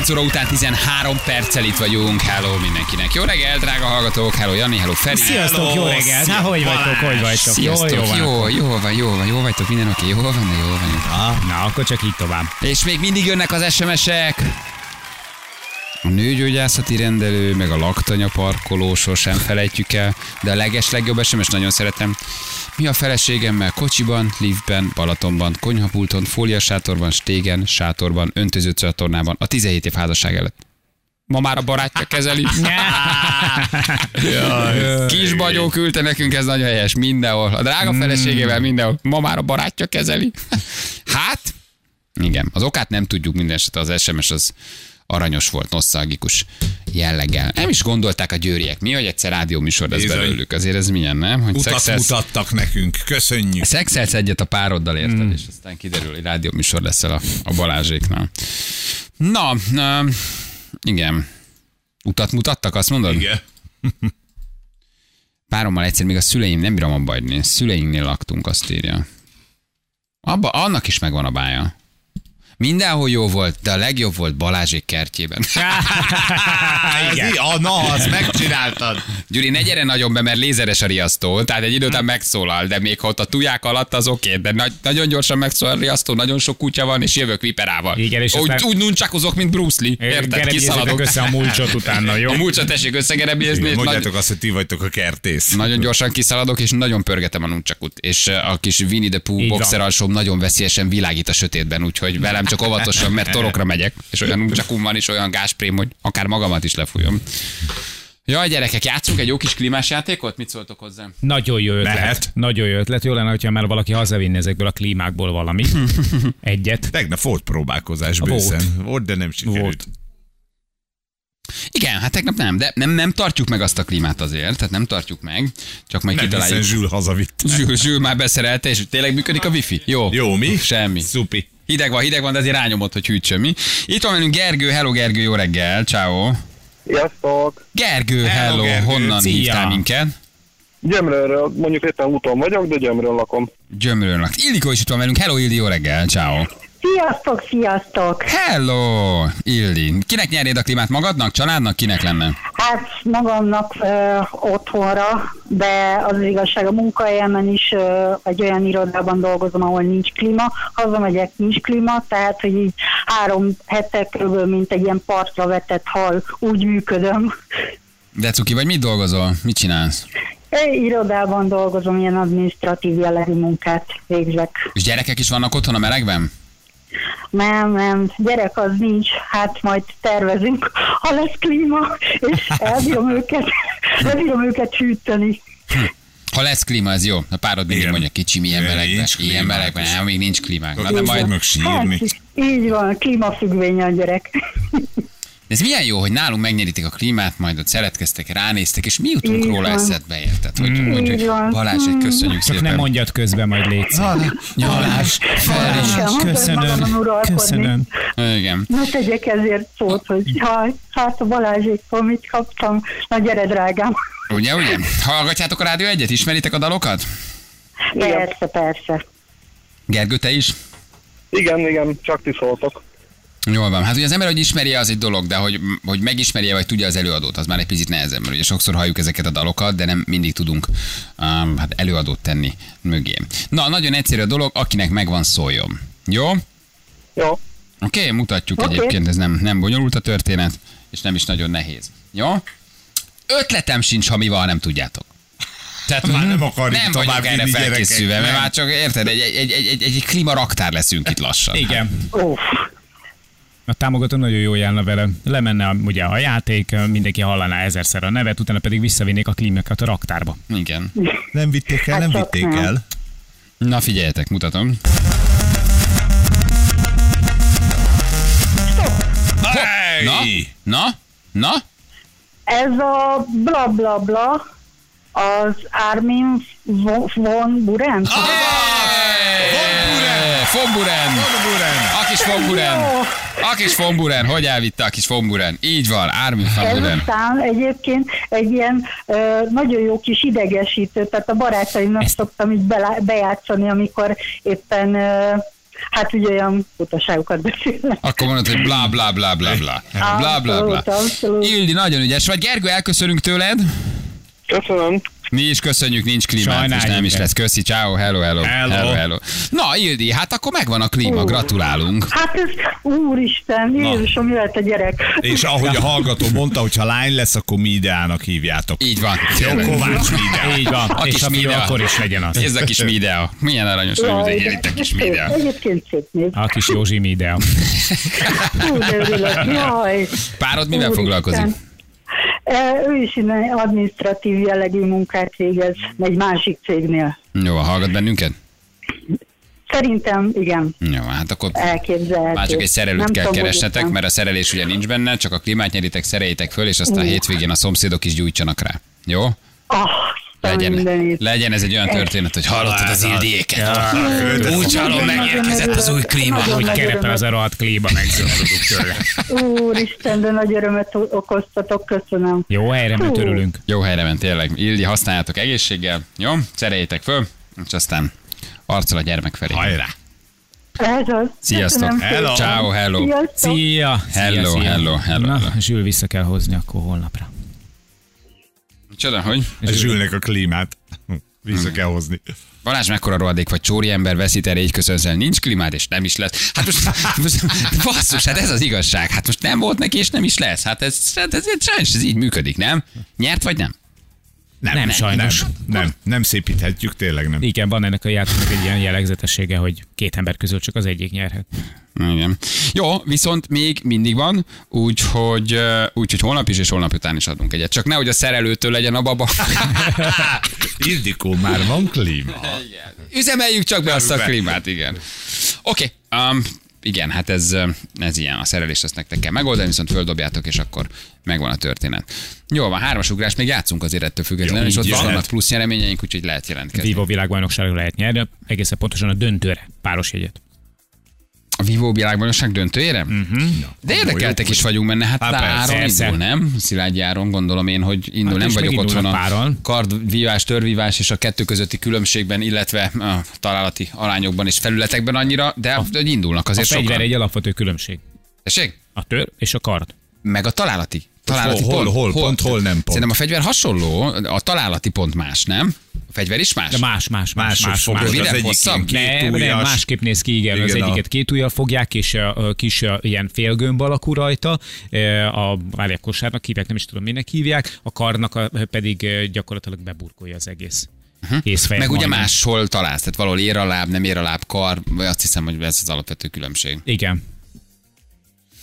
9 óra után 13 perccel itt vagyunk. Hello mindenkinek. Jó reggel, drága hallgatók. Hello Jani, hello Feri. Sziasztok, jó reggelt! Hát, hogy vagytok, hogy vagytok? Sziasztok, Jó, jó, jó, van. jó, van, jó van, jó vagytok, minden oké, jó van, jó van. Ah, Na, akkor csak így tovább. És még mindig jönnek az SMS-ek. A nőgyógyászati rendelő, meg a laktanya parkoló, sosem felejtjük el, de a leges legjobb SMS nagyon szeretem. Mi a feleségemmel kocsiban, liftben, Balatonban, konyhapulton, fóliasátorban, stégen, sátorban, öntöző csatornában, a 17 év házasság előtt. Ma már a barátja kezeli. Kis bagyó küldte nekünk, ez nagyon helyes, mindenhol. A drága feleségével mindenhol. Ma már a barátja kezeli. Hát, igen, az okát nem tudjuk minden esetre, az SMS az aranyos volt, nosztalgikus jelleggel. Nem is gondolták a győriek. Mi, hogy egyszer rádió műsor lesz Bizony. belőlük. Azért ez milyen, nem? Hogy Utat szexelsz, mutattak nekünk, köszönjük. szexelsz egyet a pároddal, érted? Mm. És aztán kiderül, hogy rádió műsor lesz el a, a Balázséknál. Na, na, igen. Utat mutattak, azt mondod? Igen. Párommal egyszer még a szüleim, nem bírom abba hagyni, szüleinknél laktunk, azt írja. Abba, annak is megvan a bája. Mindenhol jó volt, de a legjobb volt Balázsék kertjében. Igen. Ah, na, azt megcsináltad. Gyuri, ne gyere nagyon be, mert lézeres a riasztó, tehát egy idő után megszólal, de még ha ott a tuják alatt az oké, de nagy, nagyon gyorsan megszólal a riasztó, nagyon sok kutya van, és jövök viperával. Igen, és úgy, aztán- úgy nuncsakozok, mint Bruce Lee, érted? Kiszaladok. össze a mulcsot utána, jó? A mulcsot tessék összegerebjézni, és nagy, Mondjátok azt, hogy ti vagytok a kertész. nagyon gyorsan kiszaladok, és nagyon pörgetem a nuncsakut. És uh, a kis Winnie the Pooh boxer alsóm nagyon veszélyesen világít a sötétben, úgyhogy velem csak óvatosan, mert torokra megyek, és olyan nuncsakum van, és olyan gásprém, hogy akár magamat is lefújom. Jaj, gyerekek, játszunk egy jó kis klímás játékot? Mit szóltok hozzá? Nagyon jó ötlet. Mehet. Nagyon jó ötlet. Jó lenne, hogyha már valaki hazavinne ezekből a klímákból valami. Egyet. Tegnap volt próbálkozás Volt. bőszen. Volt, de nem sikerült. Volt. Igen, hát tegnap nem, de nem, nem tartjuk meg azt a klímát azért, tehát nem tartjuk meg, csak majd Nem kitaláljuk. Zsül hazavitt. Zsül, Zsül már beszerelte, és tényleg működik a wifi? Jó. Jó, mi? Semmi. Szupi. Hideg van, hideg van, de azért rányomod, hogy hűtsön mi. Itt van velünk Gergő, hello Gergő, jó reggel, ciao. Sziasztok! Gergő, hello, Hello, Gergő, honnan szia. hívtál minket? Gyömrőről, mondjuk éppen úton vagyok, de Gyömrőn lakom. Gyömrőn lak. Ildikó is itt van velünk, hello Ildi, jó reggel, ciao. Sziasztok, sziasztok! Hello, Ildi. Kinek nyerjéd a klímát? Magadnak, családnak, kinek lenne? Hát magamnak ö, otthonra, de az, az igazság a munkahelyemen is ö, egy olyan irodában dolgozom, ahol nincs klíma, hazamegyek, nincs klíma, tehát hogy így három hete körülbelül, mint egy ilyen partra vetett hal, úgy működöm. De cuki, vagy mit dolgozol? Mit csinálsz? Egy irodában dolgozom, ilyen administratív jellegű munkát végzek. És gyerekek is vannak otthon a melegben? Nem, nem, gyerek az nincs, hát majd tervezünk, ha lesz klíma, és elbírom őket, elbírom őket hűteni. Ha lesz klíma, ez jó. A párod mindig Igen. mondja, kicsi, milyen melegben. Ilyen melegben, nem, még nincs klímánk. Na, de majd. Hát, így van, klímafüggvény a gyerek. De ez milyen jó, hogy nálunk megnyeritek a klímát, majd ott szeretkeztek, ránéztek, és mi jutunk Így róla van. eszedbe, érted? Hogy, hogy, hogy van. Balázs, egy köszönjük Csak szépen. nem mondjad közben, majd létsz. Nyalás, Feri. Nekem, Köszönöm, köszönöm. Igen. Ne tegyek ezért szót, hogy ha, hát a Balázséktól mit kaptam, na gyere drágám. Ugye, ugye? Hallgatjátok a rádió egyet? Ismeritek a dalokat? Persze, persze. Gergő, te is? Igen, igen, csak ti szóltok. Jól van. Hát ugye az ember, hogy ismerje, az egy dolog, de hogy, hogy megismerje, vagy tudja az előadót, az már egy picit nehezebb, mert ugye sokszor halljuk ezeket a dalokat, de nem mindig tudunk um, hát előadót tenni mögé. Na, nagyon egyszerű a dolog, akinek megvan szóljon. Jó? Jó, Oké, okay, mutatjuk okay. egyébként, ez nem, nem bonyolult a történet, és nem is nagyon nehéz. Jó? Ötletem sincs, ha mi van, nem tudjátok. Tehát Már nem akarjuk nem tovább erre felkészülve, mert már csak érted, egy, egy, egy, egy, egy, egy klímaraktár leszünk itt lassan. Igen. Uff, A támogató nagyon jó járna vele. Lemenne a, ugye a játék, mindenki hallaná ezerszer a nevet, utána pedig visszavinnék a klímákat a raktárba. Igen. Nem vitték el, nem Hát vitték el. Na figyeljetek, mutatom. Hey! Na? Na? Na? ez a bla bla bla az Armin von- Buren. Ah! Fomburen! A kis Fomburen! A kis Fomburen! Hogy elvitte a kis Fomburen? Így van, a Fomburen. szám egyébként egy ilyen ö, nagyon jó kis idegesítő, tehát a barátaimnak Ezt- szoktam így belá- bejátszani, amikor éppen ö, Hát ugye olyan utaságokat beszélnek. Akkor mondod, hogy bla bla bla bla bla. Bla bla bla. Abszolút, abszolút. Ildi, nagyon ügyes vagy. Gergő, elköszönünk tőled. Köszönöm. Mi is köszönjük, nincs klímát, és Sajnáljuk nem is lesz. Köszi, ciao, hello, hello, Hello. hello, hello. Na, Ildi, hát akkor megvan a klíma, gratulálunk. Hát ez, úristen, Jézusom, jöhet a gyerek. És ahogy a hallgató mondta, hogy ha lány lesz, akkor Mideának hívjátok. Így van. Jó, Kovács Midea. Így van. A és kis Midea. akkor is legyen az. Ez a kis Midea. Milyen aranyos, hogy ugye itt a kis. Midea. Egyébként szép. A kis Józsi Midea. Párod mivel foglalkozik? Ő is innen administratív jellegű munkát végez egy másik cégnél. Jó, hallgat bennünket? Szerintem igen, Jó, hát akkor elképzelhető. már csak egy szerelőt Nem kell keresnetek, mert a szerelés ugye nincs benne, csak a klímát nyeritek, szereljétek föl, és aztán a hétvégén a szomszédok is gyújtsanak rá. Jó? Ah, Legyen, legyen ez egy olyan történet, hogy hallottad az ildiéket. de Úgy hallom, megérkezett az új klíma. Hogy nagy kerepel az a rohadt klíma, megzavarodunk tőle. Úristen, de nagy örömet okoztatok, köszönöm. Jó helyre, mert Hú. örülünk. Jó helyre ment tényleg. Ildi, használjátok egészséggel, jó? Szereljétek föl, és aztán arccal a gyermek felé. Hajrá! Ez az. Sziasztok. Hello. Ciao, hello. Sziasztok. Szia! Hello, szia, szia. hello, hello, Na. Zsül vissza kell hozni akkor holnapra. Csoda, hogy? Zsülnek a klímát. Vissza kell hozni. Balázs, mekkora rohadék vagy csóri ember, veszít erre így köszönzel, nincs klímád, és nem is lesz. Hát most, most basszus, hát ez az igazság. Hát most nem volt neki, és nem is lesz. Hát ez, hát ez, ez sajnos ez így működik, nem? Nyert vagy nem? Nem, Nem, sajnos. Nem, nem, nem szépíthetjük, tényleg nem. Igen, van ennek a játéknak egy ilyen jellegzetessége, hogy két ember közül csak az egyik nyerhet. Igen. Jó, viszont még mindig van, úgyhogy, úgyhogy holnap is és holnap után is adunk egyet. Csak nehogy a szerelőtől legyen a baba. Ildikó, már van klíma. Üzemeljük csak be azt a klímát, igen. Oké, okay, um, igen, hát ez, ez ilyen, a szerelést azt nektek kell megoldani, viszont földobjátok, és akkor megvan a történet. Jó van, hármas ugrás, még játszunk azért ettől függetlenül, Jó, és ott így vannak plusz nyereményeink, úgyhogy lehet jelentkezni. Vivo világbajnokságra lehet nyerni, egészen pontosan a döntőre páros jegyet. A Vivo világbajnokság döntőjére? Uh-huh. De érdekeltek is vagyunk benne, hát Há, áron indul, nem? Szilágyi áron gondolom én, hogy indul, Hát nem vagyok otthon a páran. kardvívás, törvívás és a kettő közötti különbségben, illetve a találati arányokban és felületekben annyira, de a, indulnak A azért fegyver sokan. egy alapvető különbség. Tessék? A tör és a kard. Meg a találati. Találati Hol- pont, hol- pont, hol nem pont. Szerintem a fegyver hasonló, a találati pont más, nem? A fegyver is más? De más, más, más, más, más. az Rövidebb, hosszabb? Ne, nem, kétujjas. másképp néz ki, igen. igen az Igen, a- egyiket két ujjal fogják, és a, a kis a, ilyen félgömb alakú rajta, e, a várják kosárnak hívják, nem is tudom minek hívják, a karnak a, pedig gyakorlatilag beburkolja az egész. Készfej. Meg ugye majdnem. máshol találsz, tehát valahol ér a láb, nem ér a láb, kar, vagy azt hiszem, hogy ez az alapvető különbség. Igen.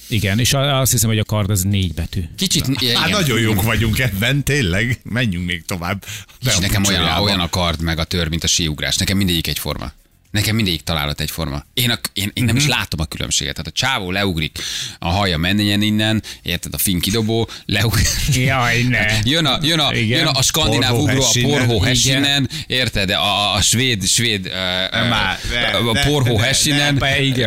Igen, és azt hiszem, hogy a kard az négy betű. Kicsit, igen. Hát nagyon jók vagyunk ebben, tényleg. Menjünk még tovább. Be És nekem olyan, olyan a kard, meg a tör, mint a síugrás. Nekem mindegyik egyforma. Nekem mindegyik találat egyforma. Én, a, én, én nem Mhm. is látom a különbséget. Tehát a csávó leugrik a haja menjen innen, érted, a fin kidobó, leugrik. Jaj, ne. Jön a, jön a, Igen. jön a skandináv Porhó ugró, a porhó hessinen, érted? A, a svéd, svéd uh, már, ne, a porhó ne, hessinen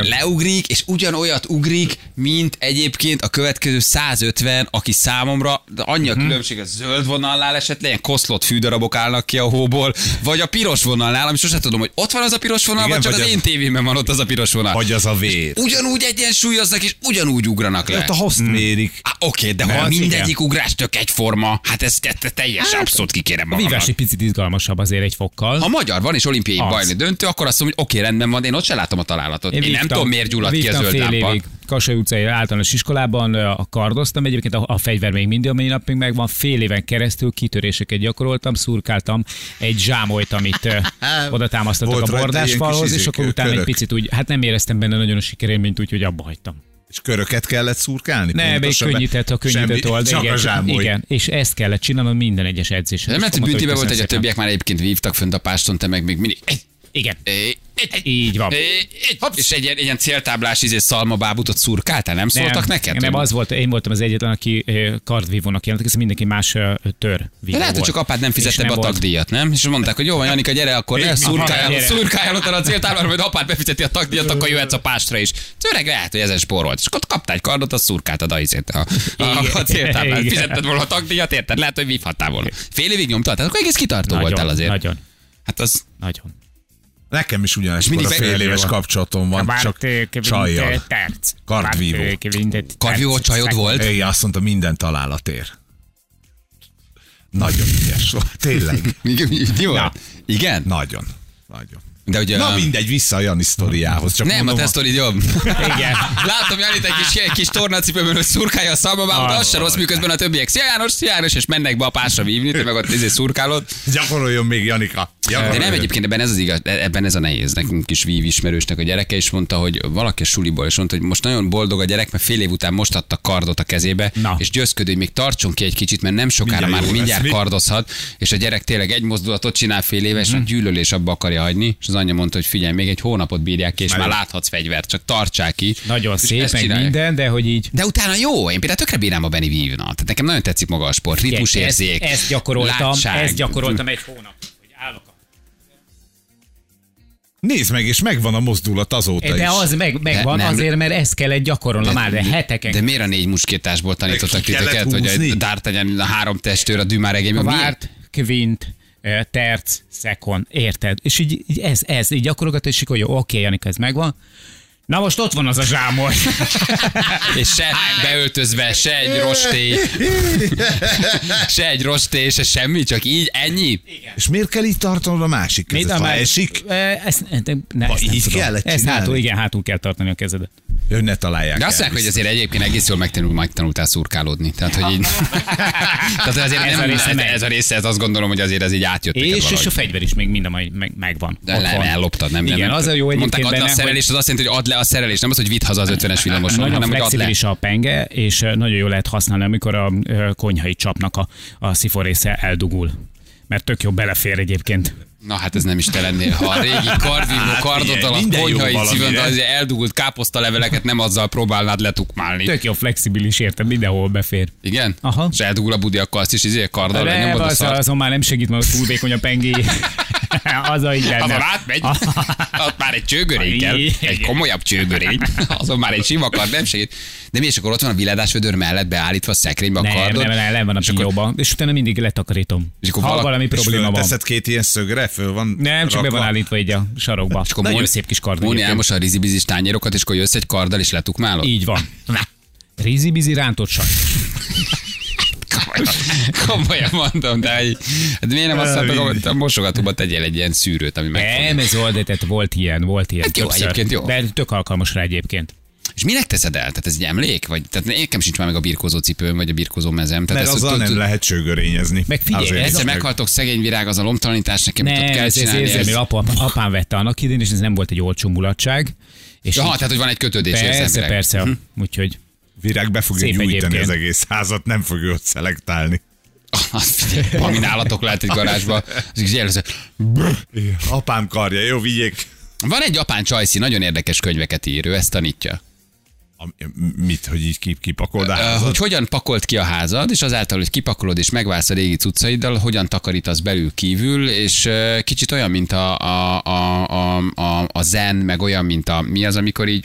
leugrik, és ugyanolyat ugrik, mint egyébként a következő 150, aki számomra, de annyi Mhm. a különbség, a zöld vonalnál esetleg ilyen koszlott fűdarabok állnak ki a hóból, vagy a piros vonalnál, ami sosem tudom, hogy ott van az a piros vonal, Igen, vagy csak az az- én tévémben van ott az a piros vonal. Vagy az a vér. Ugyanúgy egyensúlyoznak, és ugyanúgy ugranak le. Ott a host mérik. Á, Oké, de ha mindegyik ugrás tök egyforma, hát ez, ez teljesen abszolút kikérem A magamnak. vívás egy picit izgalmasabb azért egy fokkal. Ha magyar van és olimpiai Az. bajnok döntő, akkor azt mondom, hogy oké, rendben van, én ott se látom a találatot. Én, én nem tudom, miért gyulladt ki a zöld Kassai utcai általános iskolában a kardoztam, egyébként a, a fegyver még mindig, a mai napig megvan, fél éven keresztül kitöréseket gyakoroltam, szurkáltam egy zsámolyt, amit oda támasztottak Volt a bordásfalhoz, kis és akkor utána egy picit úgy, hát nem éreztem benne nagyon a sikerélményt, úgyhogy abba hagytam. És köröket kellett szurkálni? Ne, még könnyített a könnyített Semmi, old, Csak igen, a zsámoly. igen, és ezt kellett csinálnom minden egyes edzésen. Nem lehet, hogy büntibe volt, hogy köszönöm a többiek már egyébként vívtak fönt a páston, te meg még mindig. Egy, Igen, egy, így van. egy, és egy ilyen, ilyen céltáblás izé szalmabábút ott szurkáltál, nem szóltak neked? Nem, az volt, én voltam az egyetlen, aki ö, kardvívónak jelent, ez mindenki más tör De vívó lehet, hogy csak apád nem fizette be a tagdíjat, nem? És mondták, hogy jó van, Janika, gyere, akkor ne szurkáljál, szurkáljál ott a céltáblára, majd apád befizeti a tagdíjat, akkor jöhetsz a pástra is. Öreg lehet, hogy ezen spórolt. És akkor kaptál egy kardot, azt szurkáltad a, izét, a, a, a céltáblát. Fizetted volna a tagdíjat, érted? Lehet, hogy vívhattál volna. Fél évig nyomtad, akkor egész kitartó Nagyon, voltál azért. Nagyon, Hát az nagyon. Nekem is ugyanekkor mindig a fél éves kapcsolatom van, csak csajjal. Terc. Kardvívó. Kardvívó csajod volt? Igen, azt mondta, minden találat ér. Nagyon ügyes volt, tényleg. Igen? Nagyon. Nagyon. De ugye... Na mindegy, vissza a Jani sztoriához. Csak nem, a te sztorid jobb. Igen. Látom Janit egy kis, kis tornacipőben, hogy szurkálja a szalmabámot, az se rossz, miközben a többiek. Szia János, szia János, és mennek be a pásra vívni, te meg ott izé szurkálod. Gyakoroljon még Janika. De Gyakoroljon. nem egyébként ebben ez az igaz, ebben ez a nehéz. Nekünk kis vív ismerősnek a gyereke is mondta, hogy valaki a suliból is mondta, hogy most nagyon boldog a gyerek, mert fél év után most adta kardot a kezébe, Na. és győzködő, hogy még tartson ki egy kicsit, mert nem sokára Mindjárt már lesz, mindjárt mi? kardozhat, és a gyerek tényleg egy mozdulatot csinál fél éves, Mhm. mm-hmm. a gyűlölés abba akarja hagyni, és az anyja mondta, hogy figyelj, még egy hónapot bírják ki, és Már már láthatsz fegyvert, csak tartsák ki. Nagyon szép, meg minden, de hogy így De utána jó, én például tökre bírom a Benny vívna. Tehát nekem nagyon tetszik maga a sport, ritmusérzék. Ezt, ezt gyakoroltam, látság. ezt gyakoroltam egy hónap. Hogy állok a Nézd meg, és megvan a mozdulat azóta de is. az meg, megvan nem. azért, mert ezt kellett gyakorolnom már, de heteken. De miért a négy muskétásból tanítottak titeket, hogy a D'Artagnan, a három testőr, a Dumáregény, a miért? várt, kvint, terc, szekon, érted? És így, így ez, ez, így gyakorolgat, és akkor jó, oké, Janika, ez megvan. Na most ott van az a zsámor. És se beöltözve, se egy rosté, se egy rosté, se semmi, csak így, ennyi. És miért kell így tartanod a másik kezet? Mit, Ha esik, Eh, Ezt, ne, ezt nem így tudom. kellett Ezt hátul, igen, hátul kell tartani a kezedet. Hogy ne találják De azt mondják, hogy azért egyébként egész jól megtanul, megtanultál szurkálódni. Tehát, hogy így... Tehát azért Ez ez, a nem, része ez, megy. ez, a része, ez azt gondolom, hogy azért ez így átjött És, és valahogy. a fegyver is még mind a mai meg, megvan. De le, van. elloptad, nem? Igen, nem, az a jó Mondták, egyébként add le a benne, hogy- szerelést, az azt jelenti, hogy add le a szerelést, nem az, hogy vidd haza az 50-es villamoson, Nagyon hanem flexibilis a penge, és nagyon jól lehet használni, amikor a konyhai csapnak a, a sziforésze eldugul. Mert tök jó belefér egyébként. Na hát ez nem is te lennél. Ha a régi kardvívó Hát figyelj, alatt konyhai de az eldugult káposztaleveleket nem azzal próbálnád letukmálni. Tök jó flexibilis, érted? Mindenhol befér. Igen? Aha. És eldugul a budi, akkor azt is izé karddal lenyomod a szart. azon már nem segít, mert túl vékony a pengé. az a Azon lenne. átmegy. Ott már egy csőgörény kell. Igen. Egy komolyabb csőgörény. Azon már egy sima kard nem segít. De mi és akkor ott van a viládás vödör mellett beállítva a szekrénybe a Nem, kardod. nem, nem, nem van a pinyóba. És utána mindig letakarítom. És akkor ha valaki- valami És probléma van. teszed két ilyen szögre, föl van Nem, csak be rakva. van állítva így a sarokba. És akkor Nagyon Móni- szép kis kard. Móni elmos a rizibizis tányérokat, és akkor jössz egy karddal, és letukmálod. Így van. Na. Rízi-bizi rántott sajt. Komolyan, mondom, de hogy, hát miért nem azt a mosogatóba tegyél egy ilyen szűrőt, ami meg. Nem, ez tehát volt ilyen, volt ilyen. Hát jó, többször. egyébként jó. De tök alkalmas rá egyébként. És minek teszed el? Tehát ez egy emlék? Vagy, tehát nekem sincs már meg a birkózó cipőm, vagy a birkózó mezem. Tehát Mert azzal nem lehet csőgörényezni. Meg figyelj, ez Egyszer meg- meghaltok szegény virág, az a lomtalanítás, nekem itt ott kell ez, ez csinálni. érzelmi ezt. apa, apám vette annak idén, és ez nem volt egy olcsó mulatság. És Aha, így- tehát, hogy van egy kötődés persze, érzelmileg. persze. Hm. Úgyhogy Virág be fogja Szép gyújtani egyébként. az egész házat, nem fogja ott szelektálni. Azt Ami nálatok lehet egy garázsba. Az így először- Apám karja, jó, vigyék. Van egy japán csajszi, nagyon érdekes könyveket ír, ő ezt tanítja. Mit, hogy így kip, kipakold a Ö, házat? Hogy hogyan pakolt ki a házad, és azáltal, hogy kipakolod és megválsz a régi cuccaiddal, hogyan takarítasz belül kívül, és kicsit olyan, mint a, a, a, a, a, a zen, meg olyan, mint a mi az, amikor így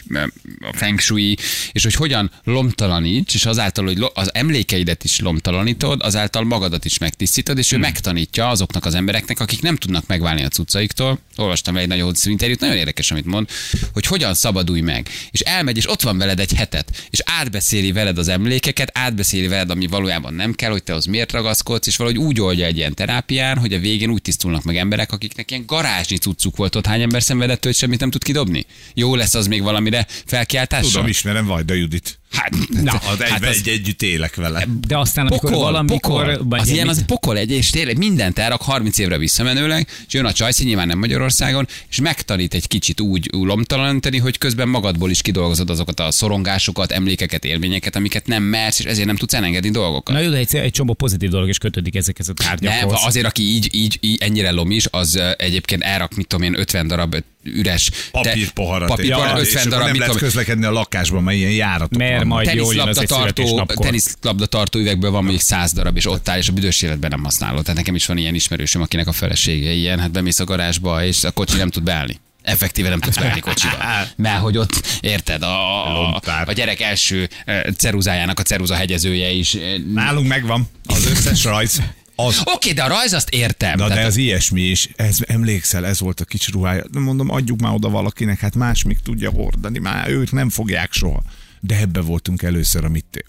a feng shui, és hogy hogyan lomtalaníts, és azáltal, hogy az emlékeidet is lomtalanítod, azáltal magadat is megtisztítod, és ő megtanítja azoknak az embereknek, akik nem tudnak megválni a cuccaiktól. Olvastam egy nagyon hosszú interjút, nagyon érdekes, amit mond, hogy hogyan szabadulj meg. És elmegy, és ott van veled egy hetet, és átbeszéli veled az emlékeket, átbeszéli veled, ami valójában nem kell, hogy te az miért ragaszkodsz, és valahogy úgy oldja egy ilyen terápián, hogy a végén úgy tisztulnak meg emberek, akiknek ilyen garázsnyi cuccuk volt ott, hány ember szenvedett, hogy semmit nem tud kidobni. Jó lesz az még valamire felkiáltással? Tudom, ismerem Vajda Judit. Hát, Na, Az egy, hát az- egy, együtt élek vele. de aztán amikor Pokol, valamikor... pokol. vagy Az ilyen az pokol egy, és tényleg mindent elrak 30 évre visszamenőleg, és jön a csajszi, nyilván nem Magyarországon, és megtanít egy kicsit úgy lomtalanítani, hogy közben magadból is kidolgozod azokat a szorongásokat, emlékeket, élményeket, amiket nem mersz, és ezért nem tudsz elengedni dolgokat. Na jó, de egy, egy csomó pozitív dolog is kötődik ezekhez a Nem, tárgyakhoz. azért, aki így, így, így ennyire lomis, az ö, egyébként elrak, mit tudom én, 50 darab üres Papírpoharat. papírpoharat, és 50 akkor darab, nem lehet közlekedni a lakásban, mert ilyen járatok Mert majd az teniszlabda tartó, teniszlabda tartó üvegből van még száz darab, és ott áll, és a büdös életben nem használod. Tehát nekem is van ilyen ismerősöm, akinek a felesége ilyen, hát bemész a garázsba, és a kocsi nem tud beállni. Effektíve nem tudsz beállni kocsiba. Mert hogy ott, érted, a, a, a gyerek első eh, ceruzájának a ceruza hegyezője is. eh, Nálunk megvan az összes rajz. Az, Oké, de a rajz azt értem. Na de az ilyesmi is, ez, emlékszel, ez volt a kicsi ruhája. Mondom, adjuk már oda valakinek, hát más még tudja hordani, már ők nem fogják soha. De ebbe voltunk először, amit...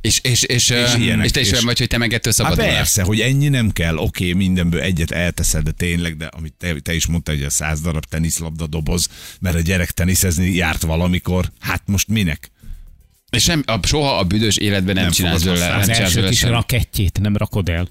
És, és, és, és, ilyenek, és te is és- vagy, hogy te megettől Hát szabadulást. persze, hogy ennyi nem kell, oké, mindenből egyet elteszed, de tényleg, de amit te, te is mondtad, hogy a száz darab teniszlabda doboz, mert a gyerek teniszezni járt valamikor, hát most minek? És sem, a, soha a büdös életben nem, Nem csinálsz. Nem Az csinálsz első kis rakettjét nem rakod el.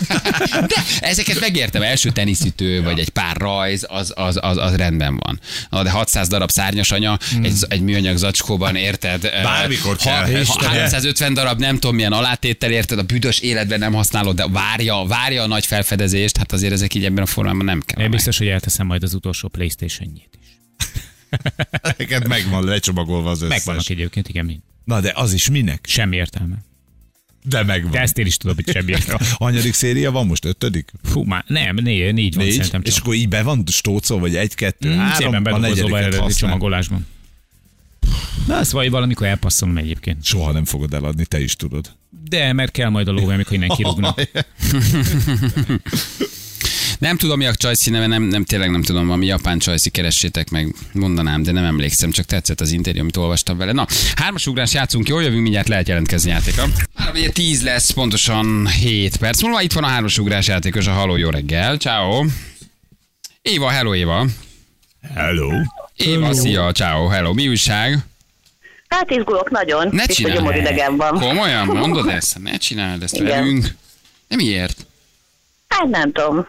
De ezeket megértem, első teniszütő, vagy egy pár rajz, az, az, az, az rendben van. Na, de 600 darab szárnyas anya, egy, egy műanyag zacskóban, érted? Hmm. Bármikor ha, kell, ha Istenem. 350 darab nem tudom milyen alátétel, érted? A büdös életben nem használod, de várja, várja a nagy felfedezést, hát azért ezek így ebben a formában nem kell. Én biztos, hogy elteszem majd az utolsó Playstation-jét is. Neked megvan lecsomagolva az összes. Megvannak egyébként, igen, mind. Na de az is minek? Semmi értelme. De megvan. De ezt én is tudom, hogy semmi értelme. Hanyadik széria van most? Ötödik? Fú, már nem, négy, négy van Négy? szerintem És csak. akkor így be van stócol, vagy egy-kettő, Mm, három, a negyediket használ. csomagolásban. Na, ezt vagy valamikor elpasszolom egyébként. Soha nem fogod eladni, te is tudod. De, mert kell majd a lóvé, amikor innen kirúgnak. Nem tudom, mi a csajszi neve, nem, nem, tényleg nem tudom, ami japán csajszi, keressétek meg, mondanám, de nem emlékszem, csak tetszett az interjú, amit olvastam vele. Na, hármas ugrás játszunk, jól jövünk, mindjárt lehet jelentkezni játéka. Három, ugye 10 lesz, pontosan 7 perc múlva. Itt van a hármas ugrás játékos, a Haló, jó reggel, ciao. Éva, hello Éva. Hello. Éva, szia, ciao, hello. Mi újság? Hát izgulok nagyon. Ne csinálj. gyomoridegem van. Komolyan mondod ezt? Ne csináld ezt Igen. velünk. De miért? Hát nem tudom.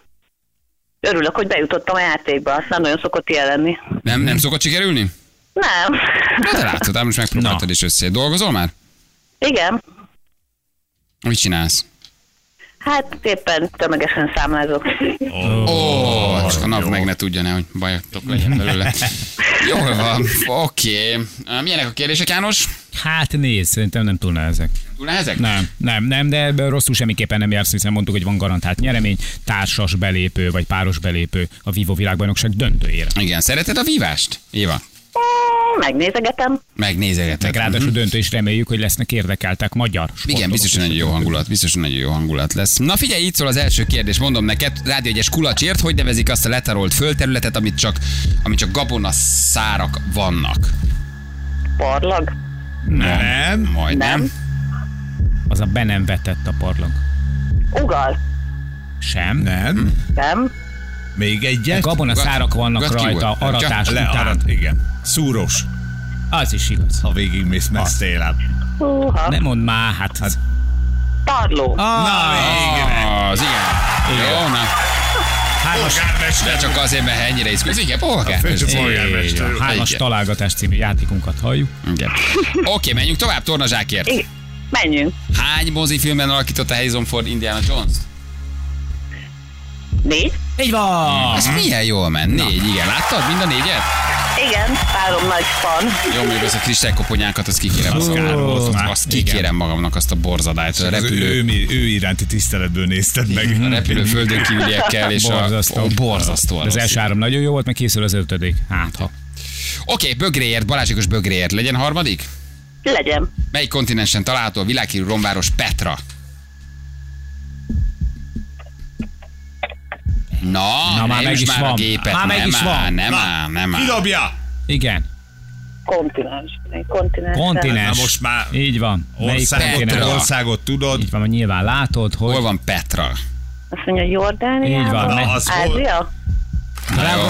Örülök, hogy bejutottam a játékba. Azt nem nagyon szokott ilyen lenni. Nem, nem szokott sikerülni? Nem. Na, de látod, most megpróbáltad és össze. Dolgozol már? Igen. Mit csinálsz? Hát éppen tömegesen számlázok. Ó, oh, csak a nap meg ne tudja, ne, hogy bajotok legyen belőle. Jól van, oké. Okay. Milyenek a kérdések, János? Hát nézd, szerintem nem túl nehezek. Túl nehezek? Nem, nem, nem, de ebben rosszul semmiképpen nem jársz, hiszen mondtuk, hogy van garantált nyeremény, társas belépő vagy páros belépő a Vivo világbajnokság döntőjére. Igen, szereted a vívást? Éva? Megnézegetem. Megnézegetek. Meg ráadásul Mhm. döntő is reméljük, hogy lesznek érdekeltek magyar sportolók. Igen, biztos, hogy nagyon jó hangulat, biztos, hogy nagyon jó hangulat lesz. Na figyelj, itt szól az első kérdés, mondom neked, rádió egyes kulacsért, hogy nevezik azt a letarolt földterületet, amit csak, amit csak gabona szárak vannak. Parlag. Nem. Majdnem. Nem. Az a be nem vetett a parlag. Ugal. Sem. Nem. Nem. Még egyet? Gabona szárak vannak Gat- rajta, aratás Le, után. arat, igen. Szúros. Az is igaz. Ha végigmész. Húha. Nem mondd már, hát... hát Tarló. Ah, az igen. Jó, na. hármas, De csak azért, mert ennyire izgulsz. Igen, polgármester. Így van, hármas Igen. találgatás című játékunkat halljuk. Igen. Oké, menjünk tovább, tornazsákért. Igen. Menjünk. Hány mozifilmben alakította Harrison Ford Indiana Jones? Négy. Így van! Ez milyen jól ment. Négy, igen. Láttad mind a négyet? Igen. Három nagy fan. Jó, mondjuk ezt a kristálykoponyákat, azt kikérem. Azt, kár volt azt, már. azt kikérem magamnak, azt a borzadályt. A Az repülő, ő, ő, ő iránti tiszteletből nézted meg. a repülő földön kívüliekkel, és Borzasztó. a, a borzasztó. Az első három nagyon jó volt, meg készül az ötödik. Hát ha. Oké, bögréért, Balázsikos bögréért. Legyen harmadik? Legyen. Melyik kontinensen található a világhírű romváros Petra? Na, Na, már meg is már a van. gépet, Már meg is van. nem áll, nem áll. Kidobja! Igen. Kontinens. Kontinens. Kontinens. Na most már Így van. Országot, országot tudod. Így van, hogy nyilván látod, hogy... Hol van Petra? Azt mondja, Jordániában. Így van, Na, ne- az? Ázia. Na jó,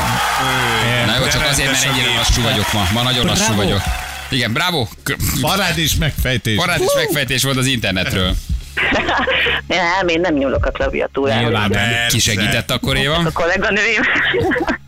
na jó, csak azért, mert ennyire lassú vagyok ma. Ma nagyon lassú Bravo. vagyok. Igen, bravo. K- Parád és megfejtés. Parát és megfejtés volt az internetről. Nem, én nem nyúlok a klaviatúrához. Nyilván. Persze. Ki segített akkor, Éva? A kolléganőim.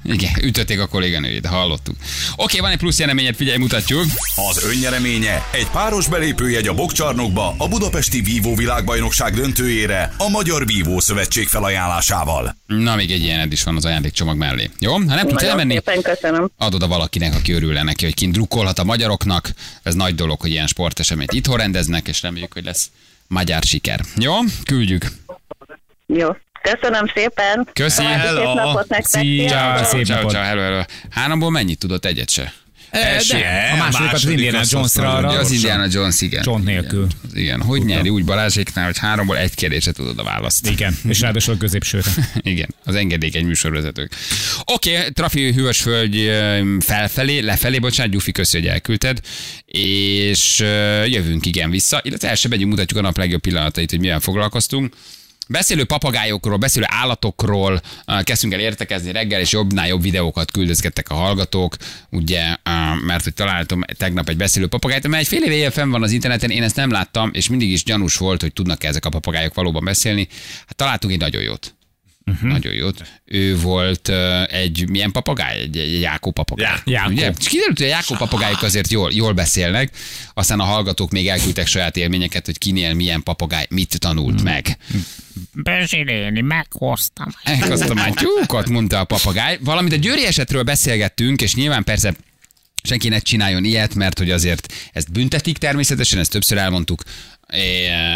Igen, ütötték a kolléganőjét, hallottuk. Oké, van egy plusz jeleményed, figyelj, mutatjuk. Az önnyereménye egy páros belépőjegy a Bokcsarnokba a Budapesti Vívó világbajnokság döntőjére a Magyar Vívó Szövetség felajánlásával. Na, még egy ilyened is van az ajándékcsomag mellé. Jó? Ha nem tudsz elmenni, szépen köszönöm. adod a valakinek, aki örül neki, hogy kint drukkolhat a magyaroknak. Ez nagy dolog, hogy ilyen sporteseményt itthon rendeznek, és reméljük, hogy lesz magyar siker. Jó? Küldjük. Jó. Köszönöm szépen. További Szép Hello. napot nektek. Szia. Szép ciao, napot. ciao, hello, hello. Háromból mennyit tudott egyet se? De, a másodikat az Indiana Jones-ra az. Indiana Jones, igen. John nélkül. Igen, igen. hogy nyeri úgy Balázséknál, hogy háromból egy kérdésre tudod a választ. Igen, és ráadásul a középsőre. Igen, az engedékeny műsorvezetők. Oké, okay, Trafi Hűvösföld ö, felfelé, lefelé, bocsánat, Gyufi, köszi, hogy elküldted, és jövünk igen vissza, illetve első megyünk, mutatjuk a nap legjobb pillanatait, hogy milyen foglalkoztunk. Beszélő papagájokról, beszélő állatokról kezdtünk el értekezni reggel, és jobbnál jobb videókat küldözgettek a hallgatók, ugye, mert hogy találtam tegnap egy beszélő papagájt, mert egy fél éve fenn van az interneten, én ezt nem láttam, és mindig is gyanús volt, hogy tudnak ezek a papagájok valóban beszélni. Hát találtunk egy nagyon jót. Uh-huh. Nagyon jót. Ő volt uh, egy milyen papagáj? Egy, egy Jákó papagáj. Já- Jákó. Ugye? Kiderült, hogy a Jákó papagájok azért jól, jól beszélnek, aztán a hallgatók még elküldtek saját élményeket, hogy kinél milyen papagáj mit tanult meg. Beszélni, meghoztam. Azt a mátyúkat, mondta a papagáj. Valamint a Győri esetről beszélgettünk, és nyilván persze senki ne csináljon ilyet, mert hogy azért ezt büntetik természetesen, ezt többször elmondtuk,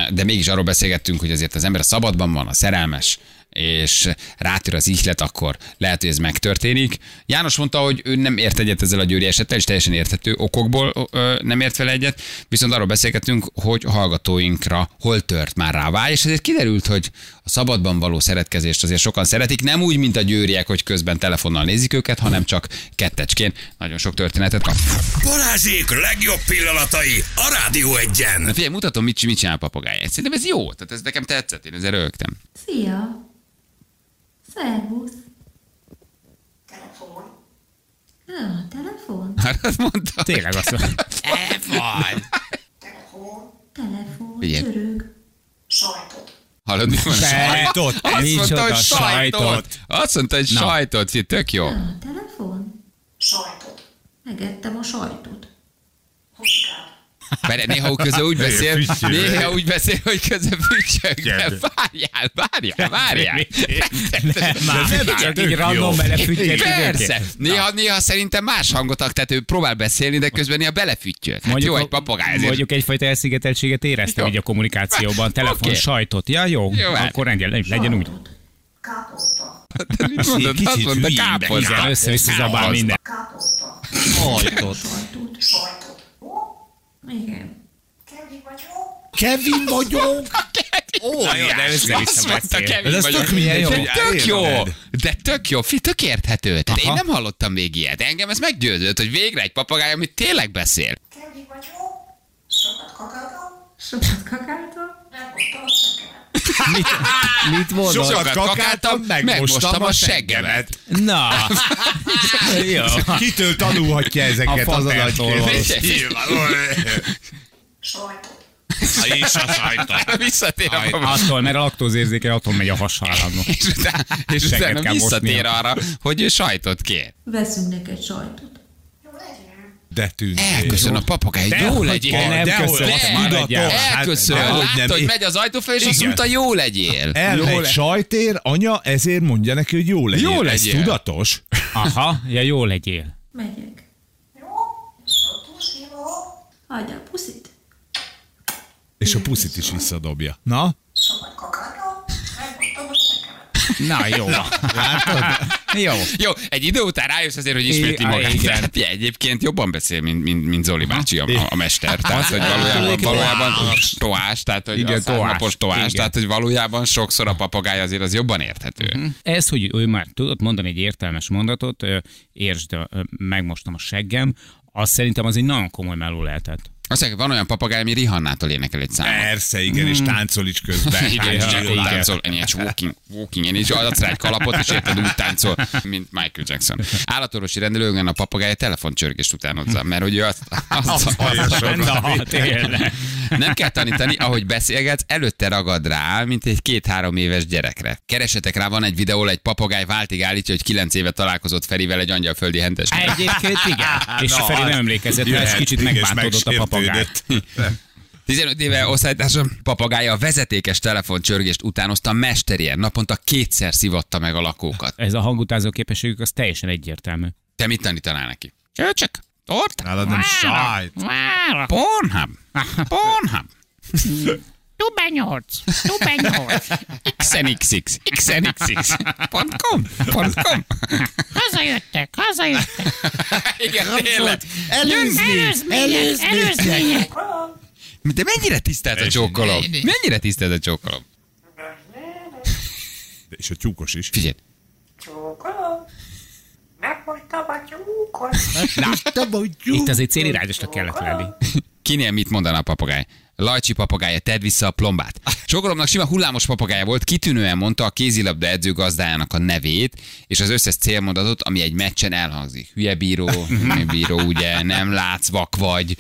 de mégis arról beszélgettünk, hogy azért az ember a szabadban van, a szerelmes, és rátör az ihlet, akkor lehet, hogy ez megtörténik. János mondta, hogy ő nem ért egyet ezzel a győri esettel, és teljesen érthető okokból ö, nem ért vele egyet, viszont arról beszélgettünk, hogy a hallgatóinkra hol tört már rá vágy, és ezért kiderült, hogy a szabadban való szeretkezést azért sokan szeretik, nem úgy, mint a győriek, hogy közben telefonnal nézik őket, hanem csak kettecskén. Nagyon sok történetet kap. Balázsék legjobb pillanatai a Rádió egyen. Na figyelj, mutatom, mit, mit csinál a papagáj. Szerintem ez jó, tehát ez nekem tetszett, én ezzel rögtem. Szia! Szervusz! Telefon. Ja, telefon. Hát azt mondta. Tényleg azt mondja. Elfaj. Telefon. Figyelj. Csörög. Hallod, mit mondta? Sajtot. Azt mondta, hogy sajtot. sajtot. Azt mondta, hogy sajtot. Tök jó. Ja, telefon. Sajtot. Megettem a sajtot. Mert néha közben úgy beszél, néha úgy beszél, hogy közben fütyög. De Várjál, várjál, várjál. Nem. Persze. Néha, néha szerintem más hangot ad, tehát ő próbál beszélni, de közben néha belefüttyöl. Hát jó, egy papagáj. Mondjuk egyfajta elszigeteltséget éreztem így a kommunikációban. Telefon, sajtot. Ja, jó. Jó, hát. Akkor legyen, legyen úgy. Te mit mondod? Kicsit Azt mondta, káposzta. Igen, össze-vissza zabál minden. Sajtot. Sajtot. Igen. Kevin vagyok. Ó, Na jó, de Azt mondta. Kevin Ez vagyok. tök milyen jó. De tök jó. De tök jó. Fi, tök érthető. Tehát én Aha. nem hallottam még ilyet. Engem ez meggyőzött, hogy végre egy papagáj, amit tényleg beszél. Sokat kakáltam. Mit, mit mondod? Sokat kakáltam, megmostam a seggemet. Na. jó. Kitől tanulhatja ezeket A adatként? valószínűleg. És a sajtot. Visszatér a. Attól, mert a laktózérzéke, attól megy a hasállamnak. És utána, és utána visszatér arra, hogy ő sajtot kér. Veszünk neked sajtot. De tűntél. Elköszön a papagáj, De jó legyél. nem De köszön. Hát, Elköszön. Látta, hogy megy az ajtó fel, és azt mondta, jó legyél. Elmegy sajtér, anya, ezért mondja neki, hogy jó legyél. Jó Ez legyél. tudatos? Aha, ja, jó legyél. Megyek. Hagyjál puszit. És a puszit is visszadobja. Na? Na jó. Jó. Jó, egy idő után rájössz azért, hogy ismétli I- magát. igen. Tehát, figyelj, egyébként jobban beszél, mint, mint, mint Zoli bácsi, a, a mester. Tehát, hogy valójában, valójában toás, tehát, hogy Igen, a szárnapos toás. tehát, hogy valójában sokszor a papagáj azért az jobban érthető. Ez, hogy ő már tudott mondani egy értelmes mondatot, értsd, megmostam a seggem, azt szerintem az egy nagyon komoly meló lehetett. Azt mondják, van olyan papagáj, ami Rihannától énekel egy számot. Persze, igen, és táncol is közben. Igen, és akkor igen. táncol, ilyen walking, walking, és adsz rá egy kalapot, és érted, úgy táncol, mint Michael Jackson. Állatorvosi rendelőgen a papagáj telefoncsörgést utánozza, mert hogy ő azt, azt, azt, Na, tényleg. Nem kell tanítani, ahogy beszélgetsz, előtte ragad rá, mint egy két-három éves gyerekre. Keresetek rá, van egy videó, egy papagáj váltig állítja, hogy kilenc éve találkozott Ferivel egy angyalföldi hentes. Egyébként igen. És Na, Feri nem emlékezett rá, és kicsit és megbántódott a papagáj. Megsértődött. 15 éve osztálytársam papagája a vezetékes telefoncsörgést utánozta, mesterien naponta kétszer szivatta meg a lakókat. Ez a hangutázó képességük az teljesen egyértelmű. Te mit tanítanál neki? Csak Tort? Nálad nem sajt. Pornhub. Pornhub. Dube 8, Dube 8. XNXX, XNXX. .com, .com. Hazajöttek, hazajöttek. Igen, tényleg. Előzmények, előzmények. De mennyire tisztelt a csókolom? Mennyire tisztelt a csókolom? És a tyúkos is. Figyelj, Itt azért célirányosnak kellett lenni. kinél mit mondana a papagáj? Lajcsi papagája, tedd vissza a plombát. Csokoromnak sima hullámos papagája volt, kitűnően mondta a kézilabda edző gazdájának a nevét, és az összes célmondatot, ami egy meccsen elhangzik. Hülye bíró, hülye bíró, ugye, nem látsz, vak vagy,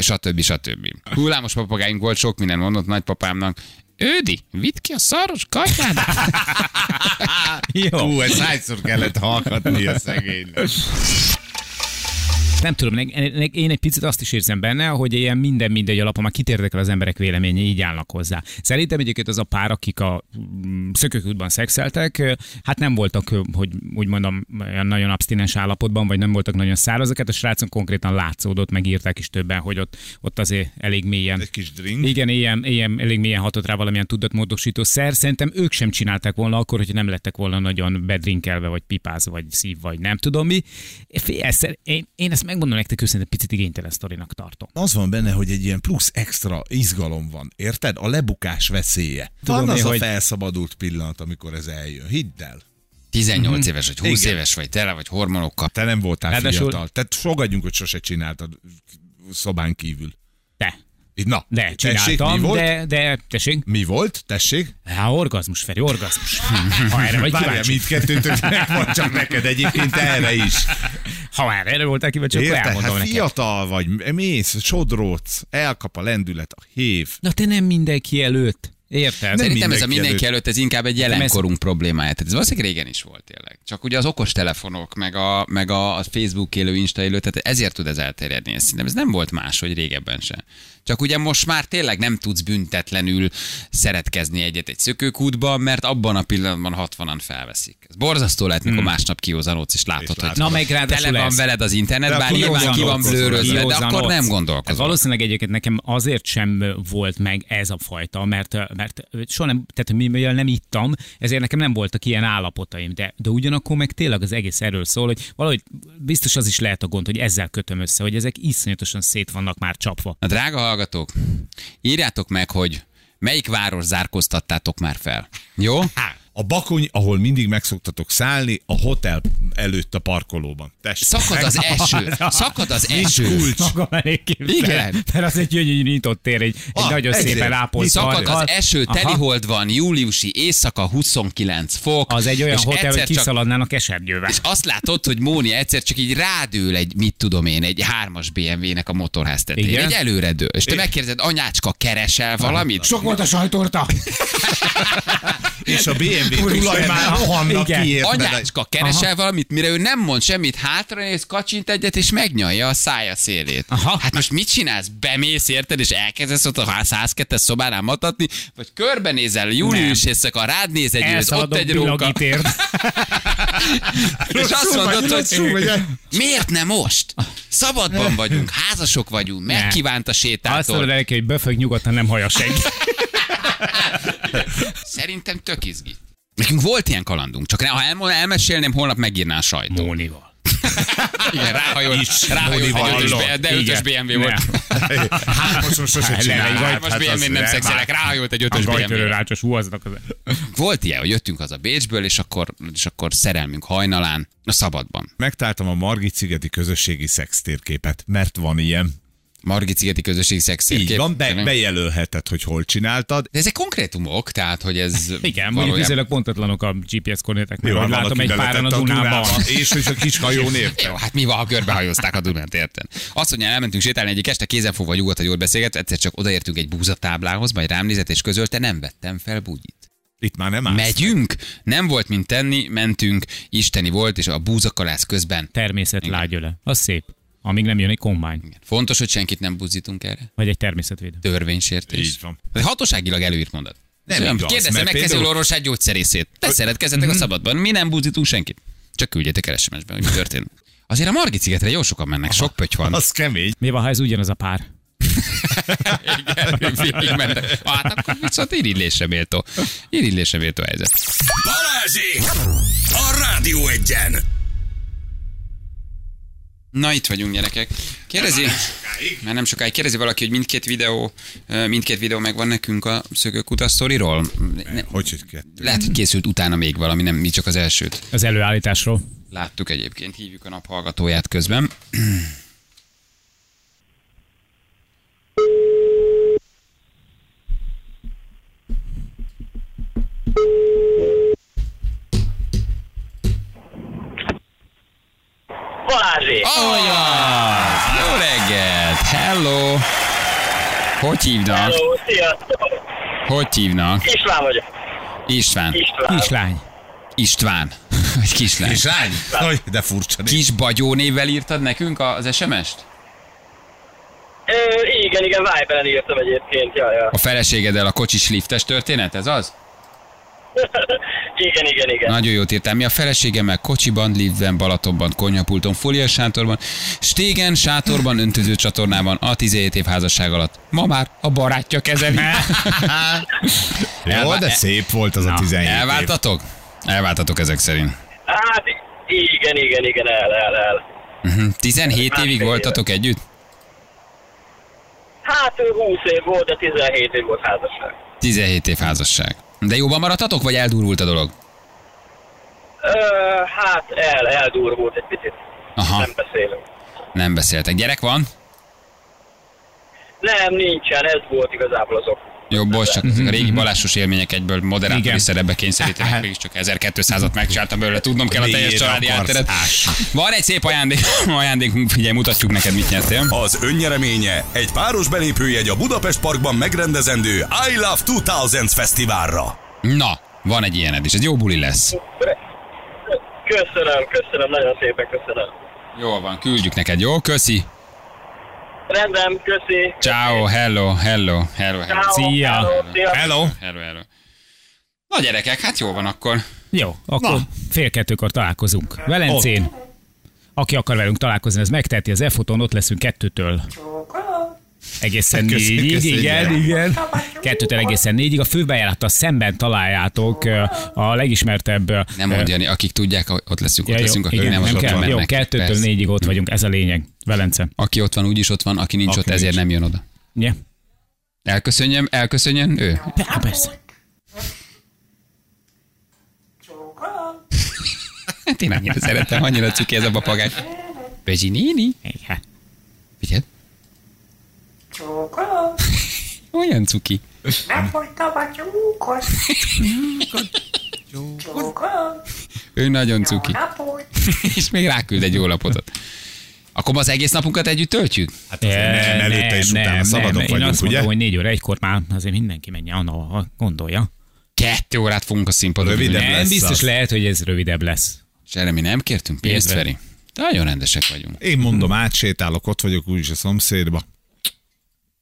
stb. stb. Hullámos papagáink volt, sok minden mondott nagypapámnak. Ődi, vidd ki a szaros katyád! Jó. Hú, ezt hányszor kellett hallgatni a szegény. Nem tudom, én egy picit azt is érzem benne, hogy ilyen minden mindegy alapon már kitérdekel az emberek véleménye, így állnak hozzá. Szerintem egyébként az a pár, akik a mm, szökőkútban szexeltek, hát nem voltak, hogy úgy mondom, olyan nagyon abstinens állapotban, vagy nem voltak nagyon szárazak, a srácon konkrétan látszódott, megírták is többen, hogy ott, ott azért elég mélyen Egy kis drink. igen, ilyen, ilyen elég mélyen hatott rá valamilyen tudatmódosító szer. Szerintem ők sem csinálták volna akkor, hogyha nem lettek volna nagyon bedrinkelve, vagy pipázva, vagy szív, vagy nem tudom mi. Fé, ezt, én, én ezt megmondom nektek őszintén, picit igénytelen sztorinak tartom. Az van benne, hogy egy ilyen plusz extra izgalom van, érted? A lebukás veszélye. Tudom van az én, a hogy- felszabadult pillanat, amikor ez eljön. Hidd el. 18 éves vagy 20 Igen. éves vagy, tele vagy hormonokkal. Te nem voltál Ráadásul- fiatal. Tehát fogadjunk, hogy sose csináltad szobán kívül. De, Itt, na, de tessék, csináltam, mi volt? de, de, tessék, Mi volt? Tessék? Há, orgazmus, Feri, orgazmus. Ha erre vagy Várjál, kíváncsi, mindkettőtöknek van csak neked egyébként erre is. Ha már erre voltál kíváncsi, akkor elmondom Hát neked. fiatal vagy, mész, sodródsz, elkap a lendület, a hév. Na te nem mindenki előtt. Érted? Szerintem ez a mindenki előtt. ez inkább egy jelenkorunk problémája. Tehát ez valószínűleg régen is volt tényleg. Csak ugye az okos telefonok, meg a, meg a Facebook élő, Insta élő, tehát ezért tud ez elterjedni. Ez Szerintem ez nem volt más, hogy régebben se. Csak ugye most már tényleg nem tudsz büntetlenül szeretkezni egyet egy szökőkútban, mert abban a pillanatban 60-an felveszik. Ez borzasztó lehet, mikor másnap kihozanodsz, és látod, És hogy. Na, meg tele van ez. veled az internet, De bár akkor nyilván ki van blőrözve, de akkor nem Hát gondolkozol. valószínűleg egyébként nekem azért sem volt meg ez a fajta, mert, mert soha nem, tehát mivel nem ittam, ezért nekem nem voltak ilyen állapotaim, de, de ugyanakkor meg tényleg az egész erről szól, hogy valahogy biztos az is lehet a gond, hogy ezzel kötöm össze, hogy ezek iszonyatosan szét vannak már csapva. Na, drága hallgatók, írjátok meg, hogy melyik város zárkóztattátok már fel. Jó? A bakony, ahol mindig megszoktatok szállni, a hotel előtt a parkolóban. Tessék. Szakad az eső, szakad az Nincs eső. kulcs. Magam elég képzelem. Igen. Mert az egy gyönyörű nyitott tér, egy, egy Ah, nagyon ezért. szépen ápolt Szakad az eső, telihold van, júliusi éjszaka 29 fok. Az egy olyan hotel, hogy kiszaladnának esernyővel. és azt látod, hogy Móni egyszer csak így rádől egy, mit tudom én, egy hármas BMW-nek a motorház tetején. Igen? Egy előredől. És te megkérdezed, anyácska, keresel valamit? Sok volt a sajtorta. És a BMW tulaj már rohannak Igen. ki, érted? Anyácska, keresel valamit, mire ő nem mond semmit, hátranéz, kacsint egyet, és megnyalja a szája szélét. Aha. Hát most mit csinálsz? Bemész, érted, és elkezdesz ott a 102-es szobánál matatni, vagy körbenézel, július éjszaka, rád néz egy őz, ott egy róka, és azt mondod, hogy miért nem most? Szabadban vagyunk, házasok vagyunk, megkívánt a Azt sétától. mondod neki, hogy böfög nyugodtan, nem haja senki. Szerintem tök izgi. Nekünk volt ilyen kalandunk, csak ha elmo- elmesélném, holnap megírná a sajtó. Mónival. Igen, ráhajolt, ráhajolt egy Mónival. ötös, de ötös. BMW volt. Most most sose csinál. nem, egy Hármas BMW nem szexelek, ráhajolt egy A ötös BMW. rácsos húaznak az... Volt ilyen, hogy jöttünk haza Bécsből, és akkor, és akkor szerelmünk hajnalán, a szabadban. Megtaláltam a Margit szigeti közösségi szextérképet, mert van ilyen. Margit szigeti közösségi szextérkép. Így van, be, bejelölheted, hogy hol csináltad. De ezek konkrétumok, tehát, hogy ez Igen, mondjuk valójában- viszonylag pontatlanok a GPS koordináták, mert Jó, ahogy látom egy páran a Dunában. És hogy a kis hajón érte. Jó, hát mi van, ha körbehajózták a Dunát, érted? Azt mondja, elmentünk sétálni egyik este, kézenfogva nyugodt, hogy jól beszélget, egyszer csak odaértünk egy búzatáblához, majd rám nézett és közölte, nem vettem fel bugyit. Itt már nem állsz. Megyünk? Nem volt mint tenni, mentünk, isteni volt, és a búzakalász közben. Természet lágyöle. Az szép. Amíg nem jön egy kombány. Igen. Fontos, hogy senkit nem buzdítunk erre. Vagy egy természetvédő. Törvénysértés. Így van. Ez hatóságilag előírt mondat. Nem Olyan, igaz, Kérdezze meg például- orvosát gyógyszerészét. Te szeretkezzetek a szabadban. Mi nem buzdítunk senkit. Csak küldjetek el SMS-ben, hogy mi történt. Azért a Margit szigetre jó sokan mennek, sok pöty van. Az kemény. Mi van, ha ez ugyanaz a pár? Igen. Hát akkor viszont irigylésre méltó. Irigylésre méltó helyzet. Balázsék! A Rádió egyen! Na itt vagyunk gyerekek. Kérdezi, már nem sokáig kérdezi valaki, hogy mindkét videó, mindkét videó megvan nekünk a szökőkuta sztoriról. Hogy hogy kettő? Lehet, hogy készült utána még valami, nem mi csak az elsőt. Az előállításról. Láttuk egyébként, hívjuk a nap hallgatóját közben. Olyan! Jó reggelt! Hello! Hogy hívnak? Hello, sziasztok! Hogy hívnak? István vagyok. István. István. Kislány. István. Vagy kislány. Kislány? Hogy, de furcsa. Kis Bagyó névvel írtad nekünk az SMS-t? Ö, igen, igen, Viberen írtam egyébként, ja, ja. A feleségeddel a kocsis liftes történet, ez az? igen, igen, igen. Nagyon jót írtál. Mi a feleségemmel kocsiban, liftben, Balatonban, konyhapulton, fóliás sátorban, stégen, sátorban, öntöző csatornában, a 17 év házasság alatt. Ma már a barátja kezeli. Jó, Elvá- de szép volt az a 17 év. Elváltatok? Elváltatok ezek szerint. Hát, igen, igen, igen, el, el, el. Mhm. 17 évig Másfél voltatok együtt? Hát ő 20 év volt, de 17 év volt házasság. 17 év házasság. De jóban maradtatok, vagy eldurvult a dolog? Ö, hát el, eldurvult egy picit. Aha, Nem beszélünk. nem beszéltek. Gyerek van? Nem, nincsen, ez volt igazából az ok. Jó, bocs, csak a régi balásos élmények egyből moderátori szerepbe kényszerítenek, mégis csak 1200-at megcsináltam belőle, tudnom kell a teljes családi átteret. Van egy szép ajándék, ajándékunk, figyelj, mutatjuk neked, mit nyertél. Az önnyereménye egy páros belépőjegy a Budapest Parkban megrendezendő I Love 2000 fesztiválra. Na, van egy ilyened is, ez jó buli lesz. Köszönöm, köszönöm, nagyon szépen köszönöm. Jól van, küldjük neked, jó? Köszi. Rendben, köszi. Ciao, hello, hello, hello, hello. Ciao, Szia. hello. Hello. Hello, hello. Na gyerekek, hát jó van akkor. Jó, akkor Na. fél kettőkor találkozunk. Velencén. Aki akar velünk találkozni, az megteheti az e-fotón, ott leszünk kettőtől. Egészen Köszönjük, négyig, köszönjük. igen, igen. Kettőtől egészen négyig. A főbejárattal szemben találjátok a legismertebb... Nem mondjani, akik tudják, hogy ott leszünk, ott ja, jó, leszünk, akik igen, nem, nem azok kell. Jó, kettőtől Persze. négyig ott vagyunk, ez a lényeg. Velence. Aki ott van, úgyis ott van, aki nincs Aki ott, ezért nincs. nem jön oda. Ja? Elköszönjem, elköszönjön ő. Há, persze. Hát én annyira szeretem, annyira cuki ez a papagáj. Bezsi néni. Igen. Figyeld. Olyan cuki. Megfogytam a tyúkot. Tyúkot. Ő nagyon cuki. Napot. És még ráküld egy jó lapotot. Akkor az egész napunkat együtt töltjük? Hát azért nem, előtte és utána szabadok Én vagyunk, azt ugye? mondom, hogy négy óra egykor már azért mindenki menjen, ahova gondolja. Kettő órát fogunk a színpadon. Rövidebb. Nem lesz biztos az. lehet, hogy ez rövidebb lesz. És erre mi nem kértünk pénzt. Feri? Nagyon rendesek vagyunk. Én mondom, átsétálok, ott vagyok úgyis a szomszédba.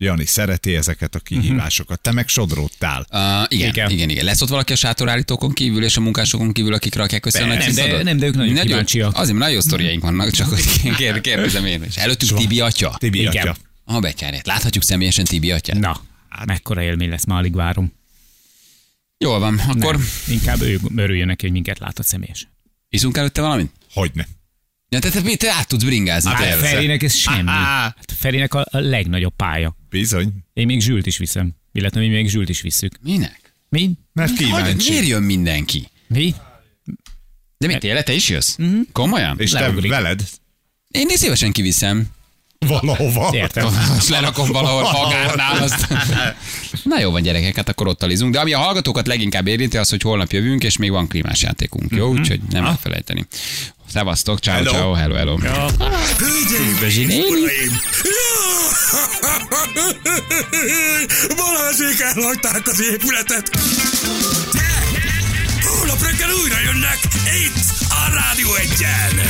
Jani szereti ezeket a kihívásokat. Te meg sodródtál. Uh, igen, igen, Igen. igen. Lesz ott valaki a sátorállítókon kívül és a munkásokon kívül, akik rakják össze a nagy Nem, de- nem, de ők nagyon kíváncsiak. Azért, mert nagyon jó sztoriaink vannak, csak hogy kér, kérdezem én is. Előttük Tibi atya. Tibi Igen. atya. A betyárját. Láthatjuk személyesen Tibi atyát? Na, mekkora élmény lesz, már alig várom. Jól van, akkor Nem, inkább ő örüljön neki, hogy minket látott személyesen. iszunk előtte valamit? Hogyne. Ja, te, te, te át tudsz bringázni. Hát. Ferinek ez semmi. Á. Hát Ferinek a, a legnagyobb pálya. Bizony. Én még Zsült is viszem. Illetve mi még Zsült is visszük. Minek? Mi? Mert Hogy, kíváncsi. miért jön mindenki? Mi? De mit, tényleg te is jössz? Komolyan? És te Leugrik. veled? Én is szívesen kiviszem. Valahova. Értem. Azt lerakom valahol magárnál. Azt. Na jó van gyerekek, hát akkor ott talizunk. De ami a hallgatókat leginkább érinti, az, hogy holnap jövünk, és még van klímás játékunk. Jó, úgyhogy nem elfelejteni. Szevasztok, ciao, Hello. ciao, hello, hello. Hölgyeim, néni. uraim! Balázsék elhagyták az épületet! Holnap reggel újra jönnek itt a Rádió egyen!